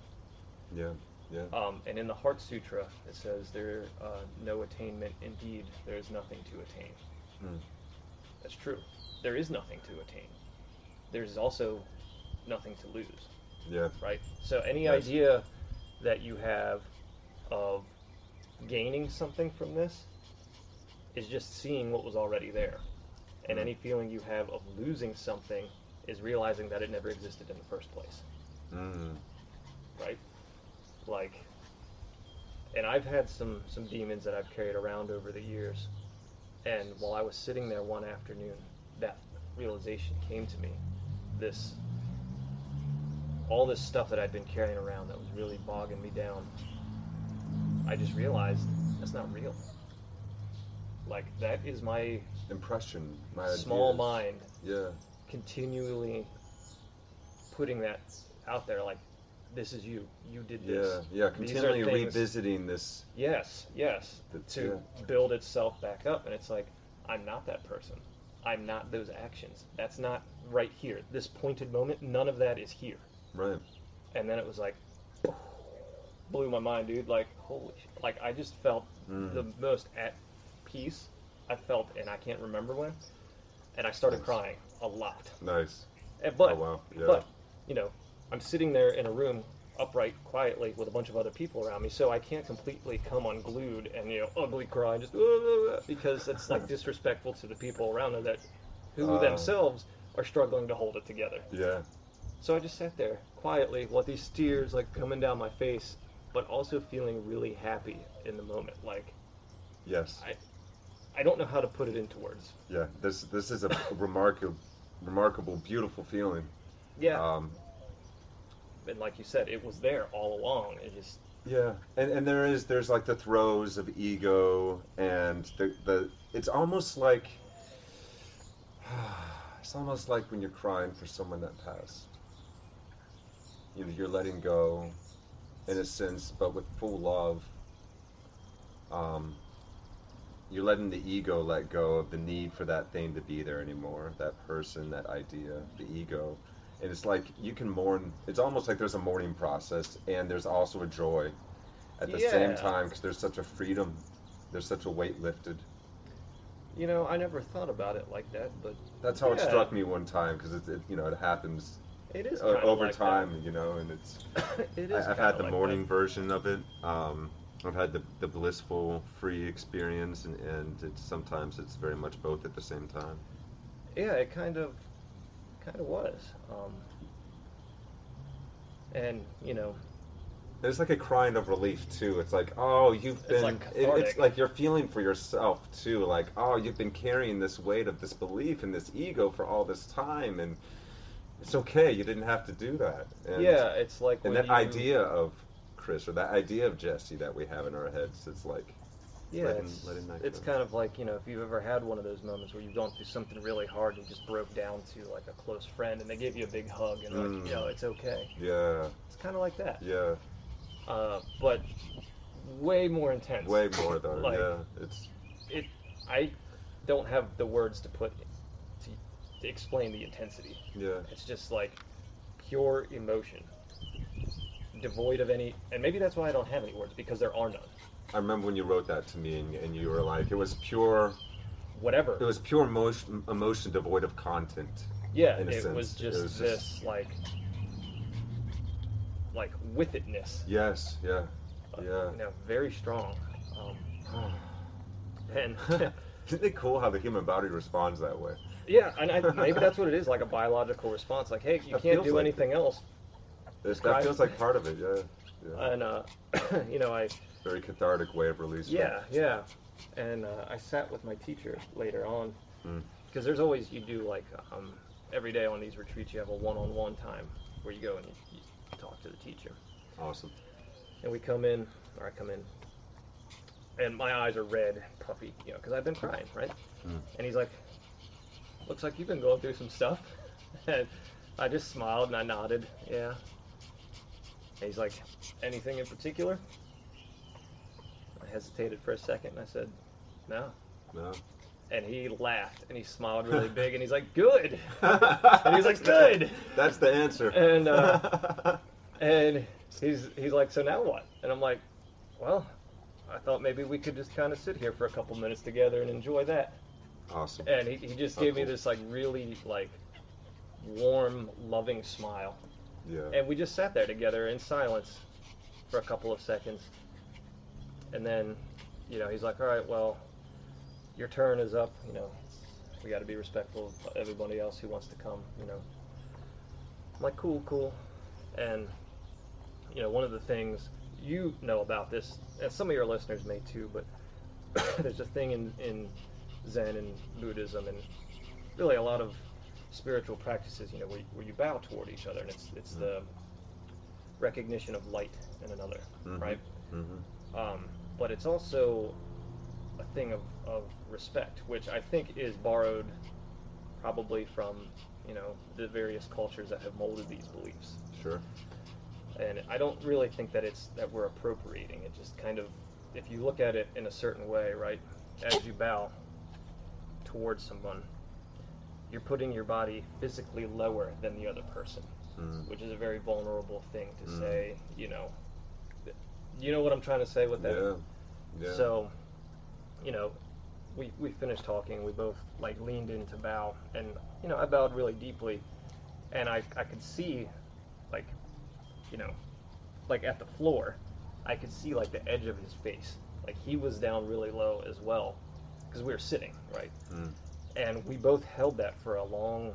yeah, yeah. Um, and in the Heart Sutra, it says there uh, no attainment. Indeed, there is nothing to attain. Hmm. That's true. There is nothing to attain. There's also nothing to lose yeah, right? So any Yes. idea that you have of gaining something from this is just seeing what was already there. And Mhm. any feeling you have of losing something is realizing that it never existed in the first place, mm, right? Like and I've had some some demons that I've carried around over the years. And while I was sitting there one afternoon, that realization came to me. This all this stuff that I'd been carrying around that was really bogging me down. I just realized that's not real. Like that is my impression, my small ideas. mind Yeah, continually putting that out there like this is you. You did yeah, this. yeah. Are Continually revisiting this. Yes, yes. The- to build itself back up. And it's like, I'm not that person. I'm not those actions. That's not right here. This pointed moment, none of that is here. Right. And then it was like, [SIGHS] blew my mind, dude. Like, holy sh- Like, I just felt Mm. the most at peace I felt, and I can't remember when. And I started Nice. crying a lot. Nice. And, but, Oh, wow. Yeah. but, you know, I'm sitting there in a room upright quietly with a bunch of other people around me, so I can't completely come unglued and you know ugly cry just because it's like [LAUGHS] disrespectful to the people around her that who Oh. themselves are struggling to hold it together. Yeah. So I just sat there quietly with these tears like coming down my face, but also feeling really happy in the moment. Like Yes. I don't know how to put it into words. Yeah. This this is a remarkable, remarkable, beautiful feeling. Yeah, Um, and like you said, it was there all along. It just Yeah, and and there is there's like the throes of ego and the the it's almost like [SIGHS] it's almost like when you're crying for someone that passed. You know, you're letting go, in a sense, but with full love. Um, you're letting the ego let go of the need for that thing to be there anymore, that person, that idea, the ego. And it's like you can mourn. It's almost like there's a mourning process, and there's also a joy at the same time because there's such a freedom. There's such a weight lifted. you know I never thought about it like that, but That's how it struck me one time because it, it, you know, it happens it is o- over like that. time, you know, and it's. [COUGHS] it is. I, i've had the like mourning that. version of it. Um, I've had the, the blissful, free experience, and, and it's, sometimes it's very much both at the same time. Yeah, it kind of, kind of was. Um, and you know, It's like a crying of relief too. It's like, oh, you've It's been. like it- it's like you're feeling for yourself too. Like, oh, you've been carrying this weight of this belief and this ego for all this time, and it's okay. You didn't have to do that. And, yeah, it's like And when that you, idea of Chris or that idea of Jesse that we have in our heads, it's like, Yeah, letting- it's, letting that it's kind of like you know if you've ever had one of those moments where you've gone through something really hard and you just broke down to like a close friend and they give you a big hug and like, Mm. you know, it's okay. yeah, It's kind of like that, yeah, uh, but way more intense. way more though. [LAUGHS] Like, yeah, it's it I don't have the words to put to, to explain the intensity. yeah, It's just like pure emotion, devoid of any. And maybe that's why I don't have any words because there are none. I remember when you wrote that to me, and, and you were like, it was pure. Whatever. It was pure emotion, emotion devoid of content. yeah, in a it sense. was It just was just- this like like with itness. Yes, yeah, uh, yeah. You know, very strong. Um, [SIGHS] and [LAUGHS] Isn't it cool how the human body responds that way? yeah, and I, [LAUGHS] maybe that's what it is, like a biological response. Like, hey, you It can't do like anything else. This, that feels like part of it. Yeah, yeah. And uh, [COUGHS] you know, I Very cathartic way of releasing. Yeah, yeah. And uh, I sat with my teacher later on Mm. because there's always you do like um, every day on these retreats you have a one-on-one time where you go and you, you talk to the teacher. Awesome. And we come in, or I come in, and my eyes are red, puffy, you know, because I've been crying, right? Mm. And he's like, "Looks like you've been going through some stuff." [LAUGHS] and I just smiled and I nodded, yeah. And he's like, "Anything in particular?" I hesitated for a second and I said, "No." No. And he laughed and he smiled really big and he's like, "Good." [LAUGHS] And he's like, "Good." That's the answer. And, uh, [LAUGHS] And he's he's like, "So now what?" And I'm like, "Well, I thought maybe we could just kind of sit here for a couple minutes together and enjoy that." awesome. And he, he just Oh, gave me this like really like warm, loving smile. Yeah. And we just sat there together in silence for a couple of seconds. And then, you know, he's like, "All right, well, your turn is up. You know, we got to be respectful of everybody else who wants to come. You know." I'm like, "Cool, cool." And you know, one of the things you know about this, and some of your listeners may too, but [COUGHS] there's a thing in in Zen and Buddhism and really a lot of spiritual practices, you know, where, where you bow toward each other, and it's it's the recognition of light in another, Mhm. right? hmm Um, but it's also a thing of, of respect, which I think is borrowed probably from you know the various cultures that have molded these beliefs. Sure. And I don't really think that it's that we're appropriating. It just kind of, if you look at it in a certain way, right, as you bow towards someone, you're putting your body physically lower than the other person, Mm. which is a very vulnerable thing to Mm. say. You know, you know what I'm trying to say with that. Yeah. Yeah. So, you know, we we finished talking. We both like leaned in to bow, and you know, I bowed really deeply, and I I could see, like, you know, like at the floor, I could see like the edge of his face. Like he was down really low as well, because we were sitting right, Mm. And we both held that for a long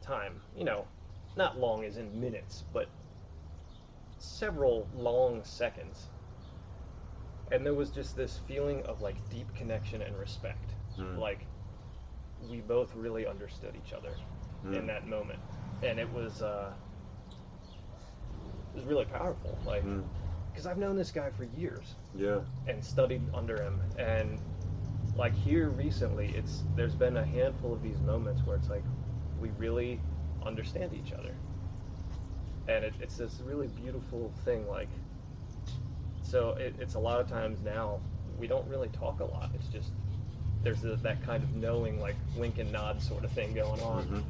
time. You know, not long as in minutes, but several long seconds. And there was just this feeling of like deep connection and respect. Mm. Like we both really understood each other in Mm. that moment, and it was uh, it was really powerful. Like Mm. because I've known this guy for years Yeah. and studied under him, and like here recently, it's there's been a handful of these moments where it's like we really understand each other, and it, it's this really beautiful thing. Like so, it, it's a lot of times now we don't really talk a lot. It's just there's a, that kind of knowing, like wink and nod sort of thing going on Mhm.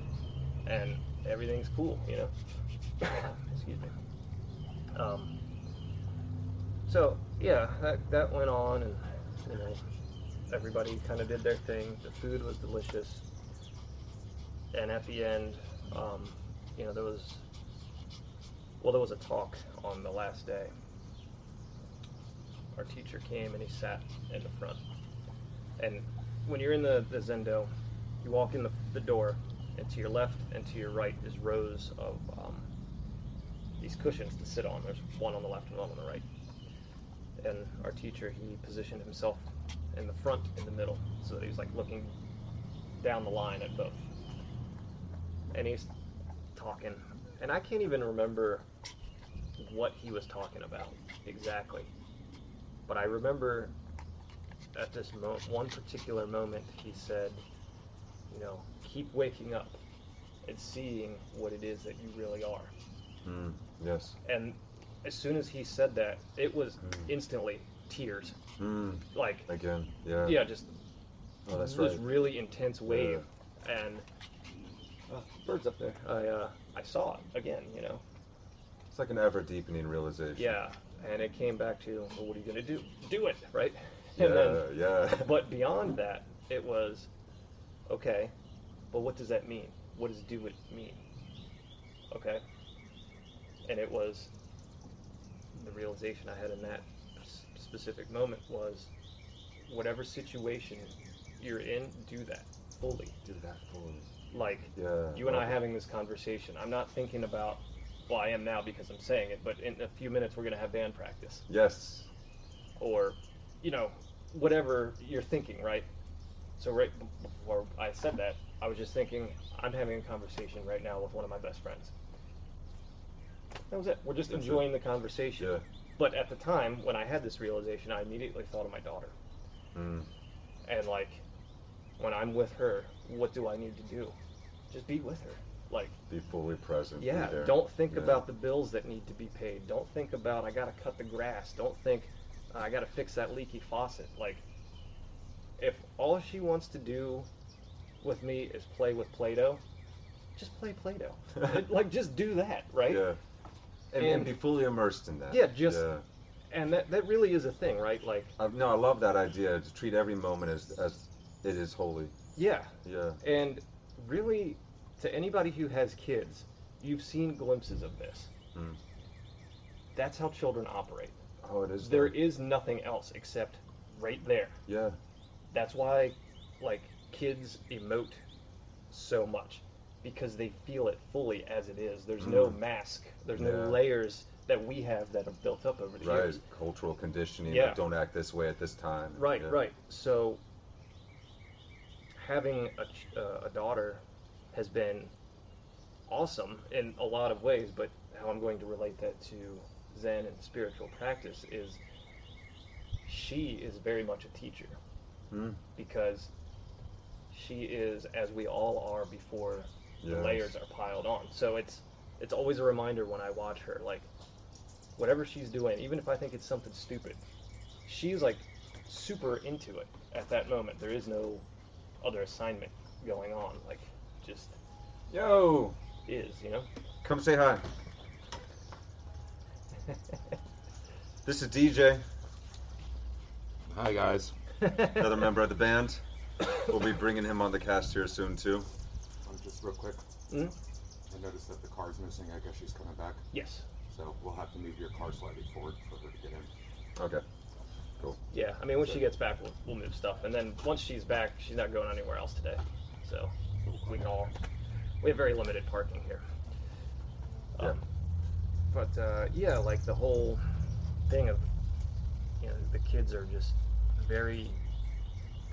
and everything's cool, you know. [COUGHS] Excuse me. Um, so yeah, that that went on, and you know, everybody kind of did their thing. The food was delicious, and at the end, um, you know, there was well, there was a talk on the last day. Our teacher came and he sat in the front, and when you're in the, the Zendo, you walk in the, the door, and to your left and to your right is rows of um, these cushions to sit on. There's one on the left and one on the right. And our teacher, he positioned himself in the front, in the middle, so that he was like looking down the line at both. And he's talking, and I can't even remember what he was talking about exactly. But I remember at this mo- one particular moment, he said, you know, keep waking up and seeing what it is that you really are. Mm. Yes. And as soon as he said that, it was Mm. instantly tears. Mm. Like, Again. Yeah. yeah, just Oh, that's this right. really intense wave. And oh, birds up there. I uh, I saw it again. You know. It's like an ever deepening realization. Yeah. And it came back to, well, what are you gonna do? Do it, right? [LAUGHS] Yeah. Then, yeah. but [LAUGHS] beyond that, it was, okay, but what does that mean? What does do it mean? Okay. And it was the realization I had in that specific moment was, whatever situation you're in, do that fully. Do that fully. Like Yeah. you and I having this conversation. I'm not thinking about, well, I am now because I'm saying it, but in a few minutes we're gonna have band practice. Yes. or you know whatever you're thinking right so right before i said that i was just thinking i'm having a conversation right now with one of my best friends that was it we're just That's it. enjoying the conversation Yeah. But at the time when i had this realization i immediately thought of my daughter Mm. and like when i'm with her what do i need to do just be with her like Be fully present. yeah, don't think Yeah. about the bills that need to be paid. Don't think about I gotta cut the grass. Don't think uh, I gotta fix that leaky faucet. Like, if all she wants to do with me is play with Play-Doh, just play Play-Doh. [LAUGHS] Like, just do that, right? Yeah. And, and, And- be fully immersed in that. Yeah, just- Yeah. And that that really is a thing, right? Like, I, no, I love that idea to treat every moment as as it is holy. yeah, Yeah. and really, to anybody who has kids, you've seen glimpses of this. Mm. That's how children operate. Oh, it is. There is nothing else except right there. Yeah. That's why, like, kids emote so much because they feel it fully as it is. There's no Mm. mask. There's Yeah. no layers that we have that have built up over the Right. years. Cultural conditioning. Yeah. Like, don't act this way at this time. Right, Yeah. right. So having a, uh, a daughter has been awesome in a lot of ways, but how I'm going to relate that to Zen and spiritual practice is she is very much a teacher. Mm. because she is as we all are before the Yes. layers are piled on. So it's it's always a reminder when I watch her, like whatever she's doing, even if I think it's something stupid, she's like super into it at that moment. There is no other assignment going on. Like just Yo, is, you know? come say hi. [LAUGHS] This is DJ, Hi guys. [LAUGHS] another member of the band. We'll be bringing him on the cast here soon too. Just real quick. Hmm? I noticed that the car's missing. I guess she's coming back. Yes. So we'll have to move your car slightly forward for her to get in. Okay. Cool. Yeah, I mean, when she gets back, we'll, we'll move stuff, and then once she's back, she's not going anywhere else today, so we can all. We have very limited parking here. Yeah. Um, but uh, yeah, like the whole thing of, you know, the kids are just very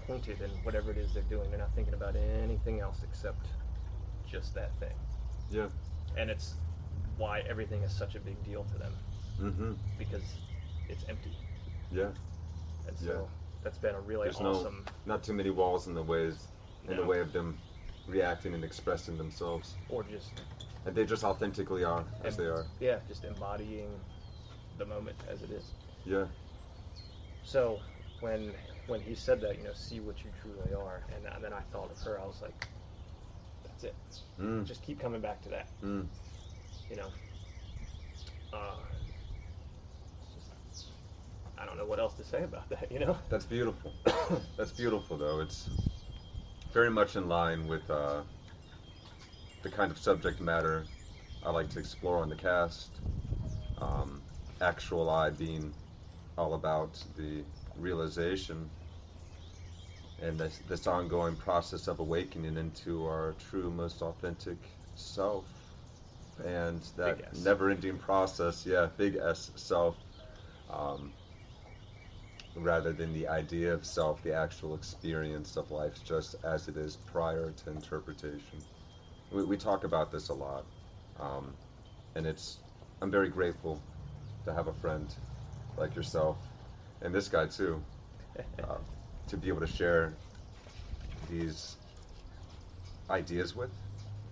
pointed in whatever it is they're doing. They're not thinking about anything else except just that thing. Yeah. And it's why everything is such a big deal to them Mm-hmm. because it's empty. Yeah. And so Yeah. that's been a really There's no- awesome. Not too many walls in the ways in the way of them reacting and expressing themselves. or just And they just authentically are as they are. yeah, just embodying the moment as it is. Yeah. So when when he said that, you know, see what you truly are, and, and then I thought of her, I was like, that's it. Mm. Just keep coming back to that, Mm. you know. Uh, just, I don't know what else to say about that, you know. That's beautiful. [COUGHS] That's beautiful, though. It's very much in line with uh, the kind of subject matter I like to explore on the cast. Um, actual I being all about the realization and this, this ongoing process of awakening into our true, most authentic self. And that never ending process, yeah, big S self. Um, rather than the idea of self, the actual experience of life just as it is prior to interpretation. We, we talk about this a lot, um, and it's I'm very grateful to have a friend like yourself, and this guy too, [LAUGHS] uh, to be able to share these ideas with.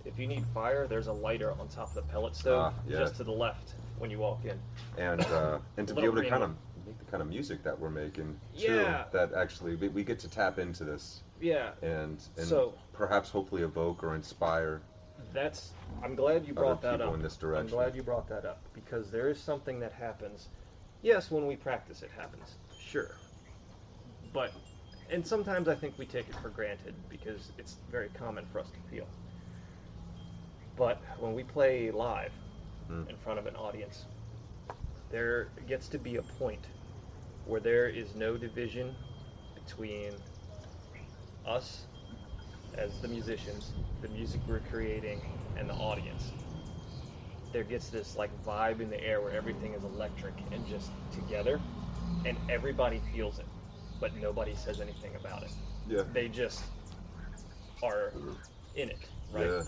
if you need fire, there's a lighter on top of the pellet stove, Ah, yeah. just to the left when you walk in. and uh, and to be able to kind of make the kind of music that we're making too. Yeah. That actually we, we get to tap into this Yeah, and and So- perhaps hopefully evoke or inspire. that's. I'm glad you brought that up. in this direction. I'm glad you brought that up because there is something that happens. Yes, when we practice, it happens. Sure, but and sometimes I think we take it for granted because it's very common for us to feel. But when we play live Mm. in front of an audience, there gets to be a point where there is no division between us as the musicians, the music we're creating, and the audience. There gets this like vibe in the air where everything is electric and just together, and everybody feels it, but nobody says anything about it. Yeah. They just are in it, right? Yeah.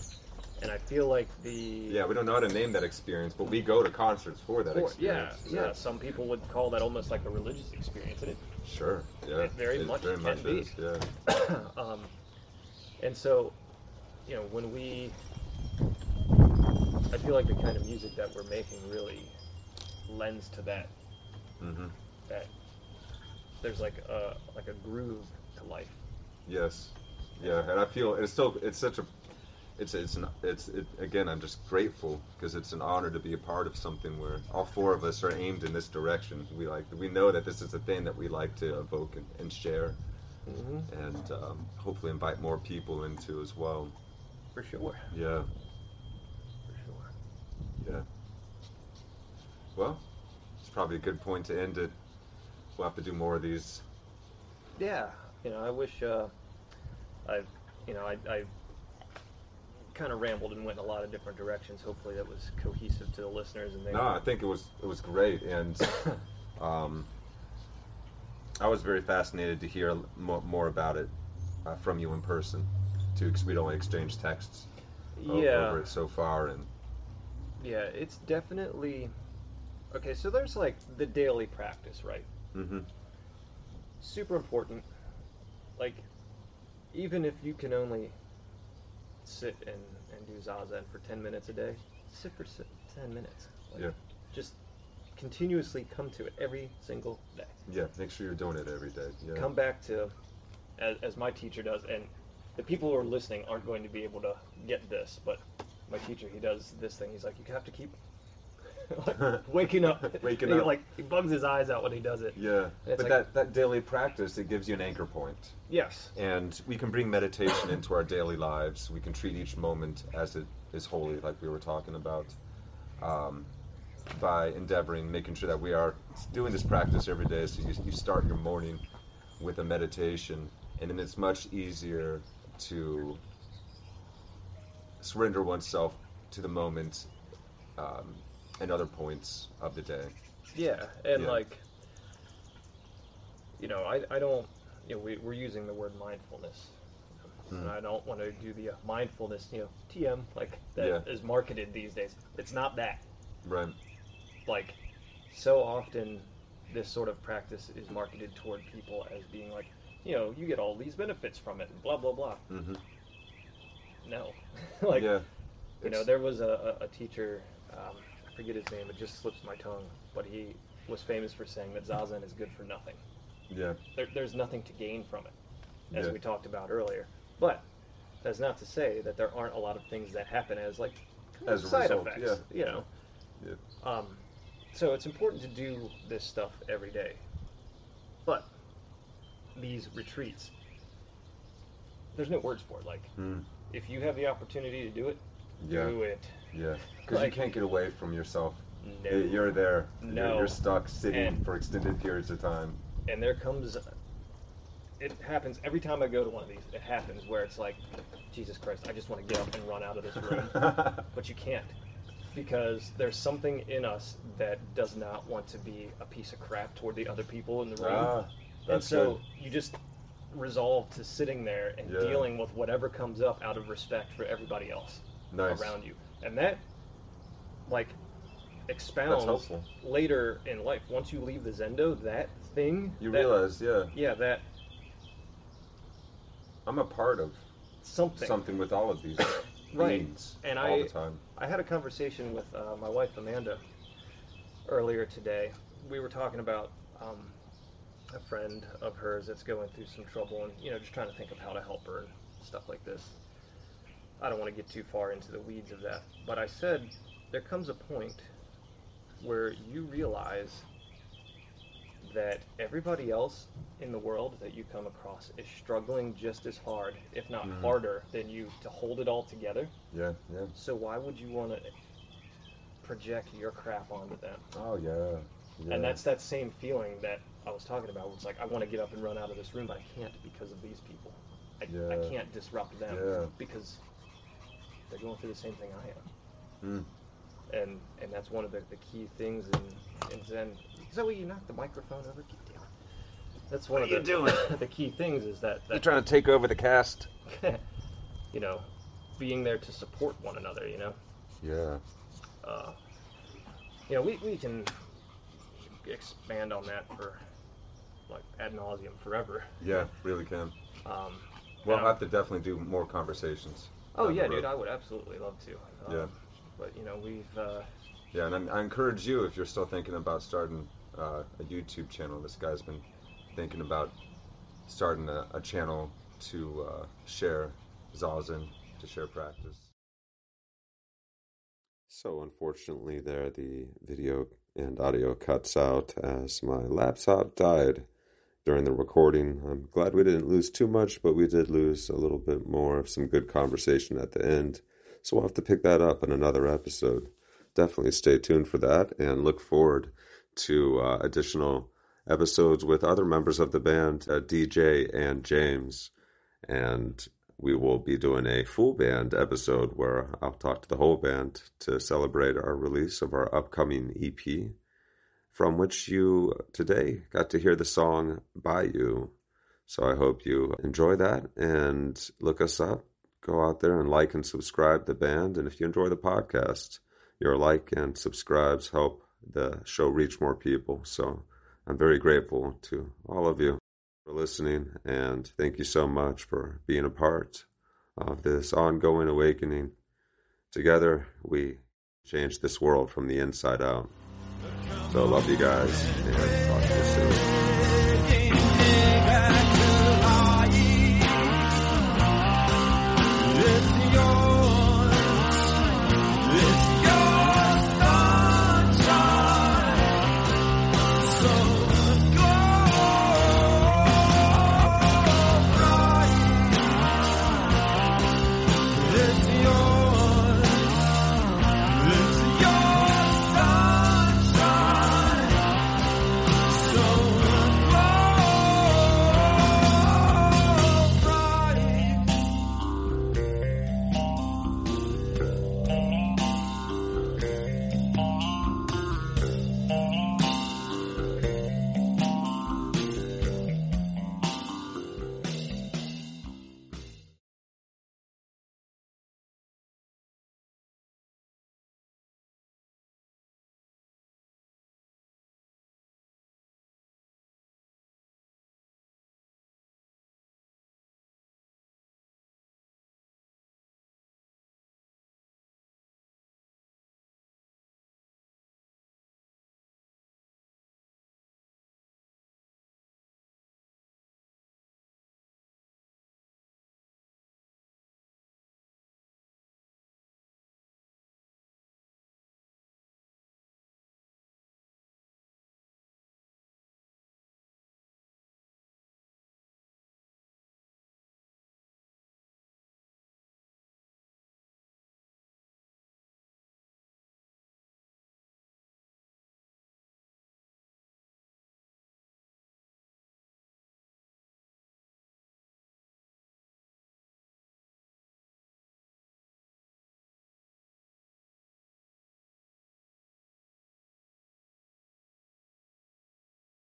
And I feel like the Yeah, we don't know how to name that experience, but we go to concerts for that Or- experience. yeah, yeah. Some people would call that almost like a religious experience, and it Sure. Yeah. It very much very can much be. is. Yeah. [COUGHS] um, and so, you know, when we, I feel like the kind of music that we're making really lends to that. hmm That there's like a like a groove to life. Yes. Yeah, and I feel it's so it's such a it's it's an it's it, again I'm just grateful because it's an honor to be a part of something where all four of us are aimed in this direction. We like we know that this is a thing that we like to evoke and, and share, Mm-hmm. and um, hopefully invite more people into as well. For sure. Yeah, For sure. yeah. Well, it's probably a good point to end it. We'll have to do more of these. Yeah. You know, I wish uh, I, you know, I, I kind of rambled and went in a lot of different directions. Hopefully, that was cohesive to the listeners and they. No, I think it was it was great, and [LAUGHS] um, I was very fascinated to hear more, more about it uh, from you in person, too, because we'd only exchanged texts o- yeah. over it so far, and Yeah, it's definitely okay. So there's like the daily practice, right? Hmm Super important. Like, even if you can only sit and, and do zazen for 10 minutes a day, sit for si- 10 minutes. Like, Yeah. Just continuously come to it every single day. yeah, make sure you're doing it every day. Yeah. Come back to, as, as my teacher does, and the people who are listening aren't going to be able to get this, but my teacher, he does this thing. He's like, you have to keep [LAUGHS] like, waking up. [LAUGHS] Waking He, up. Like, he bugs his eyes out when he does it. Yeah, but like- that, that daily practice it gives you an anchor point, Yes. and we can bring meditation into our daily lives. We can treat each moment as it is holy, like we were talking about. Um, by endeavoring, making sure that we are doing this practice every day. So you, you start your morning with a meditation, and then it's much easier to surrender oneself to the moment um, and other points of the day. Yeah, and Yeah. like, you know, I, I don't, you know, we, we're using the word mindfulness. And Hmm. I don't want to do the uh, mindfulness, you know, TM, like that is Yeah. marketed these days. It's not that. Right. Like, so often this sort of practice is marketed toward people as being like, you know, you get all these benefits from it, and blah, blah, blah. Mm-hmm. No. [LAUGHS] like, yeah. You know, there was a, a, a teacher, um, forget his name, it just slips my tongue, but he was famous for saying that Zazen is good for nothing. Yeah. There, there's nothing to gain from it, as Yeah. we talked about earlier. But that's not to say that there aren't a lot of things that happen as like kind As a side result, effects. yeah. You know. Yeah. Um, so it's important to do this stuff every day. But these retreats, there's no words for it. Like Mm. if you have the opportunity to do it, Yeah. do it. Yeah. Because Like- you can't get away from yourself. No. You- You're there. You're- No. You're, stuck sitting And- for extended periods of time. and there comes it happens every time I go to one of these. It happens where it's like, Jesus Christ, I just want to get up and run out of this room, [LAUGHS] but you can't because there's something in us that does not want to be a piece of crap toward the other people in the room, ah, and so good. you just resolve to sitting there and Yeah. dealing with whatever comes up out of respect for everybody else Nice. around you, and that like expounds later in life. Once you leave the zendo, that thing You that- realize, yeah, yeah, that I'm a part of something. something with all of these [COUGHS] Right. And all I- the time. I had a conversation with uh, my wife Amanda earlier today. We were talking about um, a friend of hers that's going through some trouble, and you know, just trying to think of how to help her and stuff like this. I don't want to get too far into the weeds of that, but I said there comes a point where you realize that everybody else in the world that you come across is struggling just as hard, if not Mhm. harder, than you to hold it all together. Yeah, yeah. So why would you want to project your crap onto them? Oh yeah. yeah. And that's that same feeling that I was talking about. It's like I want to get up and run out of this room, but I can't because of these people. I, I can't disrupt them Yeah. because they're going through the same thing I am. Mm. And and that's one of the, the key things in, in Zen. Zoe, you knocked the microphone over. Get down. That's one What of are the you doing? [LAUGHS] the key things is that, that you're trying to take over the cast. [LAUGHS] you know being there to support one another. You know. Yeah. uh, you know, we, we can expand on that for like ad nauseum forever. Yeah, really can. Um, We'll have to definitely do more conversations. Oh down the yeah, dude. I would absolutely love to. Um, Yeah. But you know, we've uh, Yeah, and I, I encourage you if you're still thinking about starting uh, a YouTube channel. This guy's been thinking about starting a, a channel to uh, share zazen, to share practice. So unfortunately, there the video and audio cuts out as my laptop died during the recording. I'm glad we didn't lose too much, but we did lose a little bit more of some good conversation at the end. So we'll have to pick that up in another episode. Definitely stay tuned for that and look forward to uh, additional episodes with other members of the band, uh, DJ and James. And we will be doing a full band episode where I'll talk to the whole band to celebrate our release of our upcoming EP, from which you today got to hear the song By You. So I hope you enjoy that and look us up. Go out there and like and subscribe the band. And if you enjoy the podcast, your like and subscribes help the show reach more people. So I'm very grateful to all of you for listening, and thank you so much for being a part of this ongoing awakening. Together, we change this world from the inside out. So, love you guys, and